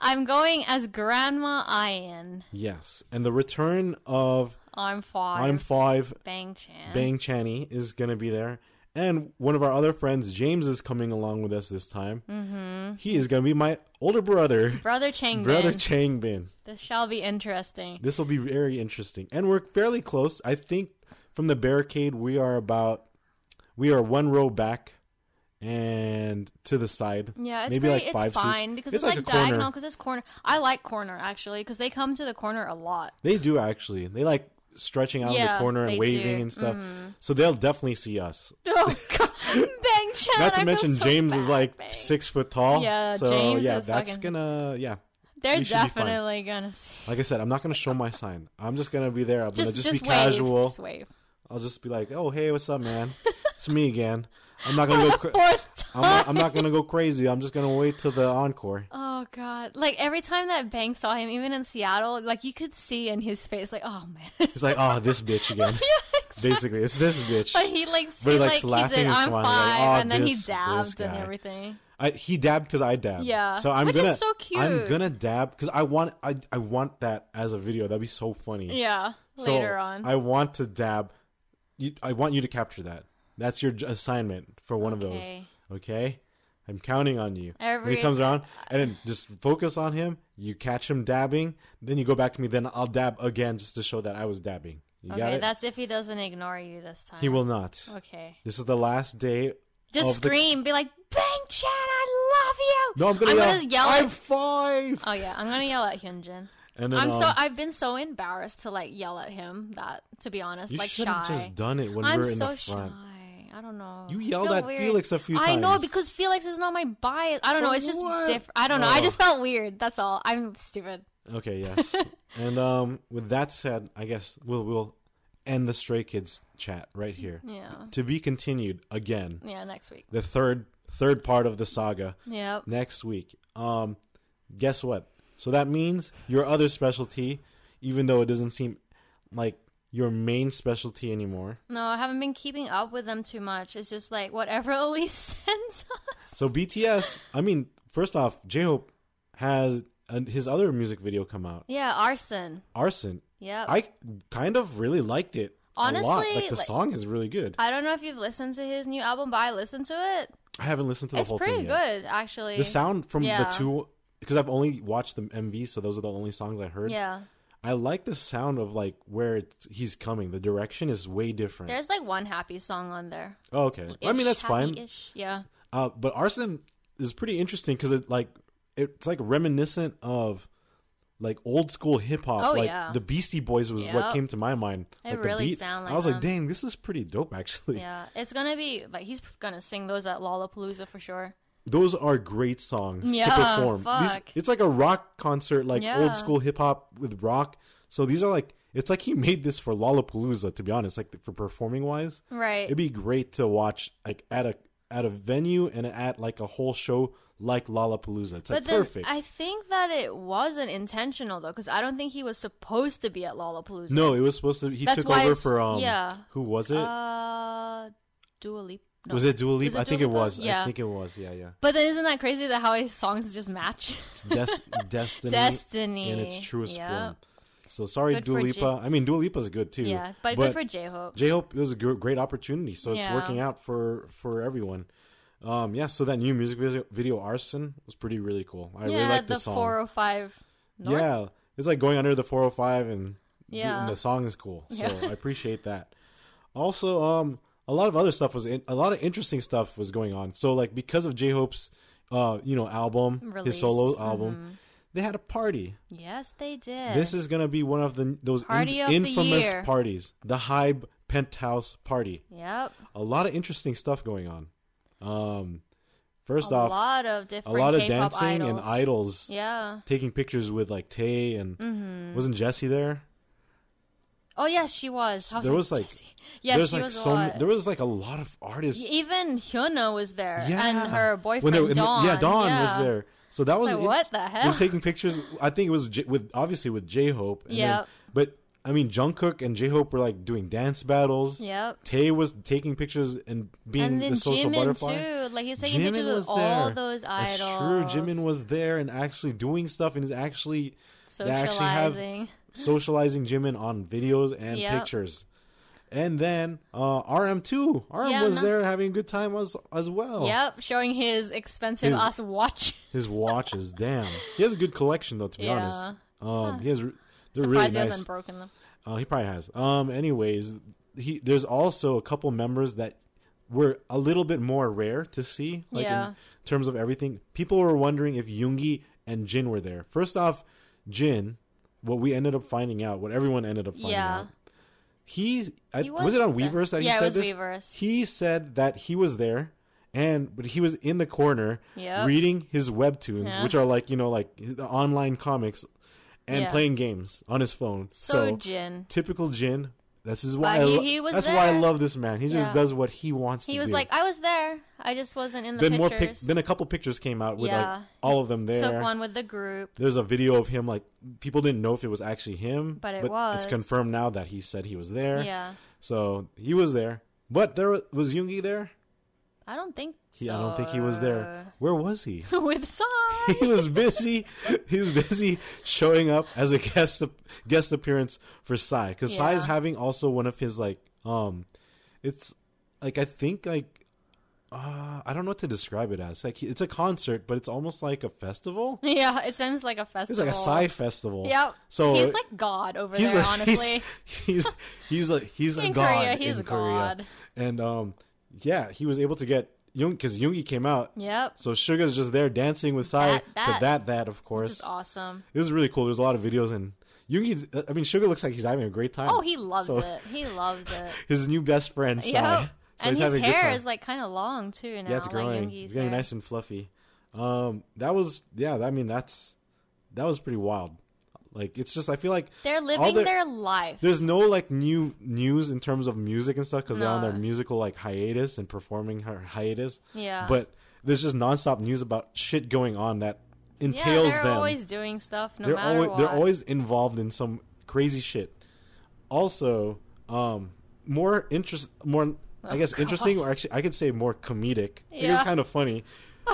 I'm going as Grandma Ian. Yes. And the return of I'm five. I'm Five, Bang Chan. Bang Channy is going to be there. And one of our other friends, James, is coming along with us this time. Mm-hmm. He is going to be my older brother, Brother Chang brother Bin. Changbin. this shall be interesting. This will be very interesting. And we're fairly close. I think from the barricade, we are about, we are one row back and to the side. Yeah, it's Maybe pretty, like five it's seats. fine because It's it's, like like, diagonal because it's corner. I like corner actually because they come to the corner a lot. They do actually. They like stretching out in the corner and waving do. And stuff. Mm-hmm. So they'll definitely see us. Oh god, Bang Chan. Not to feel mention so James is like Bang. six foot tall. Yeah, so James yeah, is that's fucking- gonna yeah. They're we should be fine. definitely gonna see. Like I said, I'm not gonna show my sign. I'm just gonna be there. I'm Just, gonna just, just, be wave. casual. Just wave. I'll just be like, "Oh, hey, what's up, man? it's me again." I'm not gonna go. Cra- I'm not, I'm not gonna go crazy. I'm just gonna wait till the encore. Oh god! Like every time that Bang saw him, even in Seattle, like you could see in his face, like, oh man. It's like, "Oh, this bitch again." Basically, it's this bitch. But he like, But he he, likes like laughing and smiling, five, like, "Oh, and then this- he dabbed and everything. I, he dabbed because I dabbed. Yeah, So I'm gonna. so I'm gonna dab because I want. I I want that as a video. That'd be so funny. Yeah, So later on. I want to dab. You, I want you to capture that. That's your assignment for one of those. Okay. Okay. I'm counting on you. when Every- he comes around, and then just focus on him. You catch him dabbing, then you go back to me. Then I'll dab again just to show that I was dabbing. You got okay, that's if he doesn't ignore you this time. He will not. Okay. This is the last day. Just of the- scream, be like, Bang Chan, I love you. No, I'm gonna I'm yell. gonna yell I'm at- five. Oh yeah, I'm gonna yell at Hyunjin. And then I'm so um, I've been so embarrassed to like yell at him that to be honest, you like should shy. have just done it when we I'm were in so the front. shy. I don't know. You yelled at weird. Felix a few times. I know because Felix is not my bias. I don't So know. It's just different. I don't know. I Oh. just felt weird. That's all. I'm stupid. Okay, yes. and um, with that said, I guess we'll we'll end the Stray Kids chat right here. Yeah. To be continued again. Yeah. Next week. The third third part of the saga Yep. next week. Um, guess what? So that means your other specialty, even though it doesn't seem like your main specialty anymore. No, I haven't been keeping up with them too much. It's just like whatever Elise sends us. So BTS, I mean, first off, J Hope has uh, his other music video come out, Yeah, arson. Arson. Yeah. I kind of really liked it. a lot. Honestly, like the like- song is really good. I don't know if you've listened to his new album, but I listened to it. I haven't listened to the It's whole thing. It's pretty yet. good, actually. The sound from Yeah. the two, because I've only watched the MV, so those are the only songs I heard. Yeah. I like the sound of like where it's, he's coming. The direction is way different. There's like one happy song on there. oh, okay. I mean, that's fine. Yeah. Uh, but Arson is pretty interesting because it like it's like reminiscent of like old school hip hop. Oh, like yeah. the Beastie Boys was what came to my mind. They like the really beat. sound like I was like, dang, this is pretty dope actually. Yeah. It's gonna be like he's gonna sing those at Lollapalooza for sure. Those are great songs to Yeah, perform. These- it's like a rock concert, like Yeah. old school hip hop with rock. So these are like it's like he made this for Lollapalooza. To be honest, like for performing wise, Right. it'd be great to watch like at a at a venue and at like a whole show like Lollapalooza. It's like but then perfect. I think that it wasn't intentional though, because I don't think he was supposed to be at Lollapalooza. No, it was supposed to. He That's took over for um. yeah. Who was it? Uh, Dua Lipa. No. was it Dua Lipa? I think Dua it was. Yeah. I think it was. Yeah, yeah. But then isn't that crazy that how his songs just match? It's des- destiny, Destiny in its truest Yep. form. So sorry, Good Dua Lipa. I mean, Dua Lipa's good too. Yeah, but, good for J Hope. J Hope it was a great opportunity, so it's Yeah. working out for for everyone. Um, yeah. So that new music video, video "Arson" was pretty really cool. I yeah, really like the, the song. 405. North? Yeah, it's like going under the 405, and, Yeah. and the song is cool. So Yeah. I appreciate that. Also, um, a lot of other stuff was in, a lot of interesting stuff was going on. So like because of J Hope's, uh, you know, album, his solo Release, album, they had a party. Yes, they did. This is gonna be one of the those in- Party of infamous year. parties, the HYBE Penthouse Party. Yep. A lot of interesting stuff going on. Um, first a off, a lot of different, a lot of K-pop dancing idols. and idols Yeah. taking pictures with like Tae and Mm-hmm. wasn't Jessi there? Oh yes, she was. Was There like, was, like- Jessi. yes, There's she like was a so lot. many, there was like a lot of artists. Even Hyuna was there, Yeah, and her boyfriend they- Dawn. Yeah, Dawn yeah. was there. So that was Like, what the hell. They were taking pictures. I think it was J, with obviously with J Hope. Yep. But I mean, Jungkook and J Hope were like doing dance battles. Yep. Tae was taking pictures and being And the social Jimin butterfly. too. Like he was taking Jimin pictures was with all there. those idols. That's true. Jimin was there and actually doing stuff and is actually they actually have- socializing. socializing Jimin on videos and Yep. pictures. And then uh, RM2, RM Yeah, was no- there having a good time as as well. Yep, showing his expensive His- ass watch. His watches, damn. He has a good collection though. To be Yeah. honest, um, he has. They're Surprised really he nice. hasn't broken them. Uh, he probably has. Um. Anyways, he there's also a couple members that were a little bit more rare to see. Like Yeah. in terms of everything, people were wondering if Yoongi and Jin were there. First off, Jin. What we ended up finding out, what everyone ended up finding Yeah. out, he, I, He was, it on. Weverse that he yeah, said it was this? Weverse. He said that he was there, and but he was in the corner Yep. reading his webtoons, Yeah. which are like you know like the online comics, and Yeah. playing games on his phone. So, So, Jin. typical Jin. This is why But he- he was that's why I love this man. He just Yeah. does what he wants to He was do. like, I was there. I just wasn't in the then more pictures. pic- then a couple pictures came out with Yeah. like all of them there. Took one with the group. There's a video of him like people didn't know if it was actually him, But it It's was. confirmed now that he said he was there. Yeah. So he was there. But there was, was Yoongi there. I don't think He, so. I don't think he was there. Where was he? with Psy. he was busy. He was busy showing up as a guest guest appearance for Psy because Psy is having also one of his like um, it's like I think like uh I don't know what to describe it as. Like it's a concert, but it's almost like a festival. yeah, it sounds like a festival. It's like a Psy festival. Yep. So he's like God over there, honestly. He's he's he's a he's a god Korea, he's in a Korea. god. And um, yeah, he was able to get Jung because Yoongi came out. Yep. So Suga's just there dancing with Psy That- to that. that that of course. Which is awesome. It was really cool. There's a lot of videos and Yoongi. I mean, Suga looks like he's having a great time. Oh, he loves So- it. He loves it. His new best friend, Psy. Yep. So and he's his having a good hair is like kind of long too now. yeah, it's growing. Yoongi's it's getting hair. nice and fluffy. Um, that was yeah. I mean, that's that was pretty wild. Like it's just I feel like They're living their- their life. there's no like new news in terms of music and stuff because they're on their musical like hiatus and performing her hiatus. Yeah. But there's just nonstop news about shit going on that entails them. yeah, they're them. always doing stuff no they're matter always what. they're always involved in some crazy shit. also, um, more interest, more I Oh, guess interesting, or actually, I could say more comedic. It is kind of funny.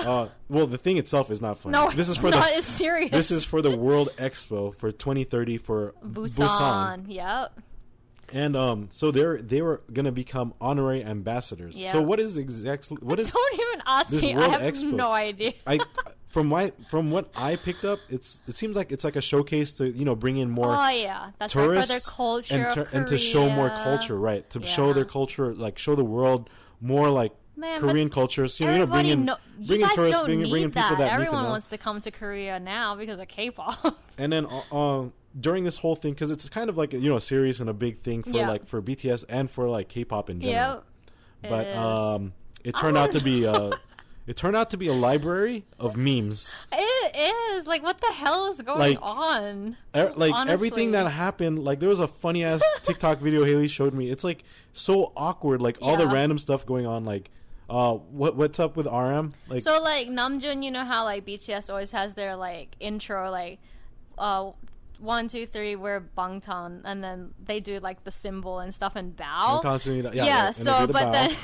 Uh, well, the thing itself is not funny. No, this is for not. the It's serious. this is for the World Expo for 2030 for Busan. Busan. Yep. And um, so they're they were gonna become honorary ambassadors. Yeah. So what is exactly what is Don't even ask me. I have Expo? no idea. I from my from what I picked up, it's it seems like it's like a showcase to you know bring in more oh yeah, that's right tourists for their culture and, to, and to show more culture, right? To show their culture, like show the world more like Man, Korean cultures. You know, you know, Everybody bringing know, bringing guys tourists, don't bringing, need bringing people that. that need to Everyone wants to come to Korea now because of K-pop. And then uh, um, during this whole thing, because it's kind of like you know serious and a big thing for Yeah. like for BTS and for like K-pop in general. yep. but It um, it turned out to be uh, it turned out to be a library of memes. It is like what the hell is going Like, on? Er, like everything that happened, like there was a funny ass TikTok video Haley showed me. It's like so awkward, like all the random stuff going on. Like, uh, what what's up with RM? Like, So like Namjoon, you know how like BTS always has their like intro like uh one two three we're Bangtan and then they do like the symbol and stuff and bow. yeah, yeah. so the but bow. then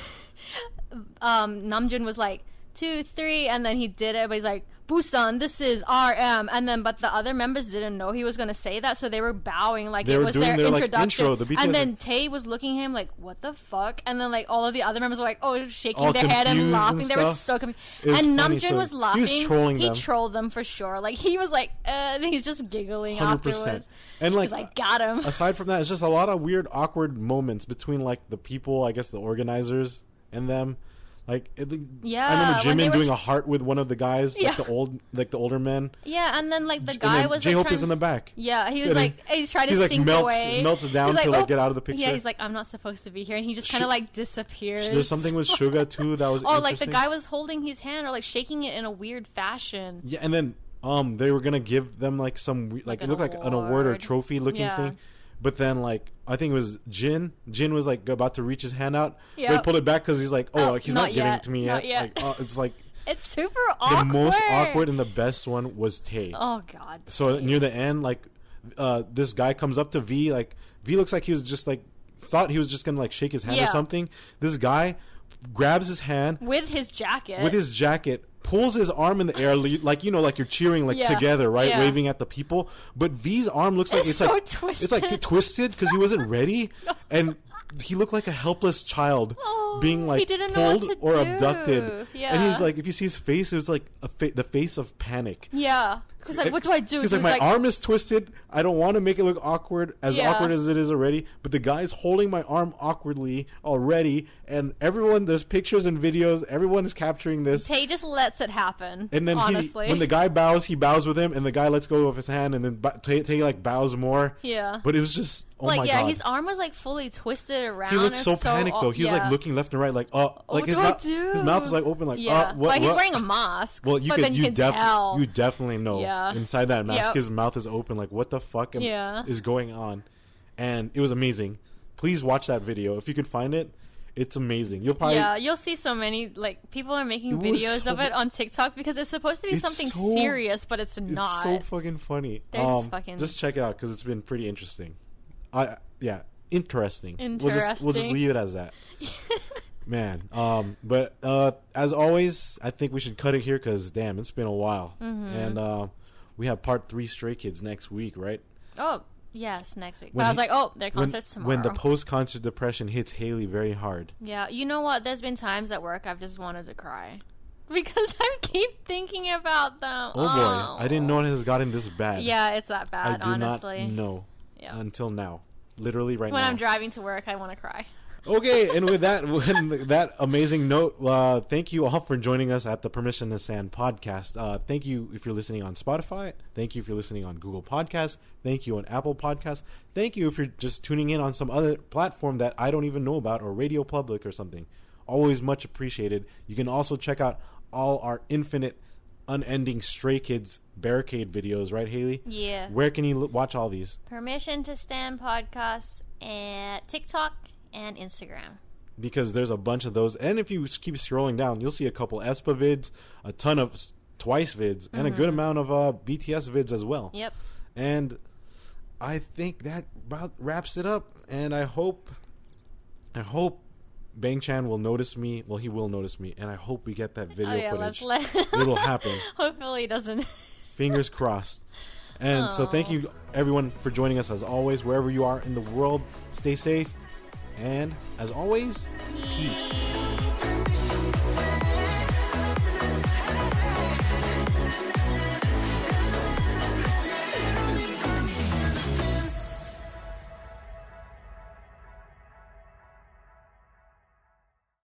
um Namjoon was like two three and then he did it but he's like Busan, this is RM, and then but the other members didn't know he was gonna say that, so they were bowing like They it was their, their, like, introduction. intro, the and then Tae was looking at him like, "What the fuck?" And then like all of the other members were like, "Oh," shaking All their head and confused and laughing. they were so confused. And funny, Namjoon so was he was laughing. trolling he them. trolled them for sure. Like he was like, uh, and he's just giggling 100%. afterwards. And like, He's like, "Got him." aside from that, it's just a lot of weird, awkward moments between like the people, I guess the organizers and them. Like, it, Yeah, I remember Jimin doing a heart with one of the guys, Yeah. like the old, like the older men. yeah, and then like the guy was J Hope like, is in the back. Yeah, he was And like, he's trying to he's, like, sink melts- away. melts down He's to, like, like, "Oh." get out of the picture. Yeah, he's like, I'm not supposed to be here, and he just kind of like disappears. There's something with Suga too that was Oh, like the guy was holding his hand or like shaking it in a weird fashion. Yeah, and then um they were gonna give them like some like, Like it looked like an award or trophy looking Yeah. thing, but then like I think it was Jin. Jin was like about to reach his hand out. They pulled it back because he's like, oh, Oh, like, he's not not, giving yet, it to me not yet. yet. Like, uh, it's like It's super awkward. the most awkward and the best one was Tae. Oh God. so Tae. near the end, like uh this guy comes up to V. Like V looks like he was just like thought he was just gonna like shake his hand Yeah. or something. This guy grabs his hand with his jacket. with his jacket pulls his arm in the air like you know like you're cheering like Yeah. together right Yeah. waving at the people but v's arm looks like It's it's, so like twisted. it's like twisted because he wasn't ready and he looked like a helpless child Oh, being like he didn't know what pulled or do. abducted and he's like if you see his face it was like a fa- the face of panic yeah. He's like, what do I do? Because like, was my arm is twisted. I don't want to make it look awkward, as Yeah. awkward as it is already. But the guy's holding my arm awkwardly already, and everyone, there's pictures and videos. Everyone is capturing this. Tae just lets it happen. And then honestly, he, when the guy bows, he bows with him, and the guy lets go of his hand, and then Tae, Tae like bows more. yeah. But it was just, oh like my yeah, god. his arm was like fully twisted around. he looked so so panicked though. He was like looking left and right, like, uh, Oh, like what his do I mouth, do? his mouth is like open, like, yeah. uh, what? but he's what? wearing a mask. Well, you but could, then you, you, def- you definitely know Yeah. Inside that mask, Yep. his mouth is open. Like, what the fuck am- Yeah. is going on? And it was amazing. Please watch that video if you can find it. It's amazing. You'll probably yeah, you'll see so many like people are making videos so- of it on TikTok because it's supposed to be something so- serious, but it's not. it's so fucking funny. They're just Um, fucking- Just check it out because it's been pretty interesting. I yeah, interesting. We'll just we'll just leave it as that. Man, um, but uh, as always, I think we should cut it here because damn, it's been a while, Mm-hmm. and uh, we have part three Stray Kids next week, right? oh yes, next week. When but I was he- like, oh, their When, tomorrow. when the post-concert depression hits Haley very hard. yeah, you know what? There's been times at work I've just wanted to cry because I keep thinking about them. Oh boy, oh. I didn't know it has gotten this bad. Yeah, it's that bad. I do honestly, not know Yeah. until now. Literally right when now. When I'm driving to work, I want to cry. Okay, and with that, with that amazing note, uh, thank you all for joining us at the Permission to Stand podcast. Uh, thank you if you're listening on Spotify. Thank you if you're listening on Google Podcasts. Thank you on Apple Podcasts. Thank you if you're just tuning in on some other platform that I don't even know about or RadioPublic or something. Always much appreciated. You can also check out all our infinite, unending Stray Kids barricade videos, right, Haley? Yeah. Where can you l- watch all these? Permission to Stand podcasts at TikTok and Instagram. because there's a bunch of those. And if you keep scrolling down, you'll see a couple aespa vids, a ton of Twice vids, and a good amount of uh, BTS vids as well. Yep. And I think that about wraps it up. And I hope, I hope Bang Chan will notice me. Well, he will notice me, and I hope we get that video oh yeah, footage. let's let. It'll happen. Hopefully, he doesn't. Fingers crossed. And so, thank you everyone for joining us as always, wherever you are in the world. Stay safe, and as always, peace.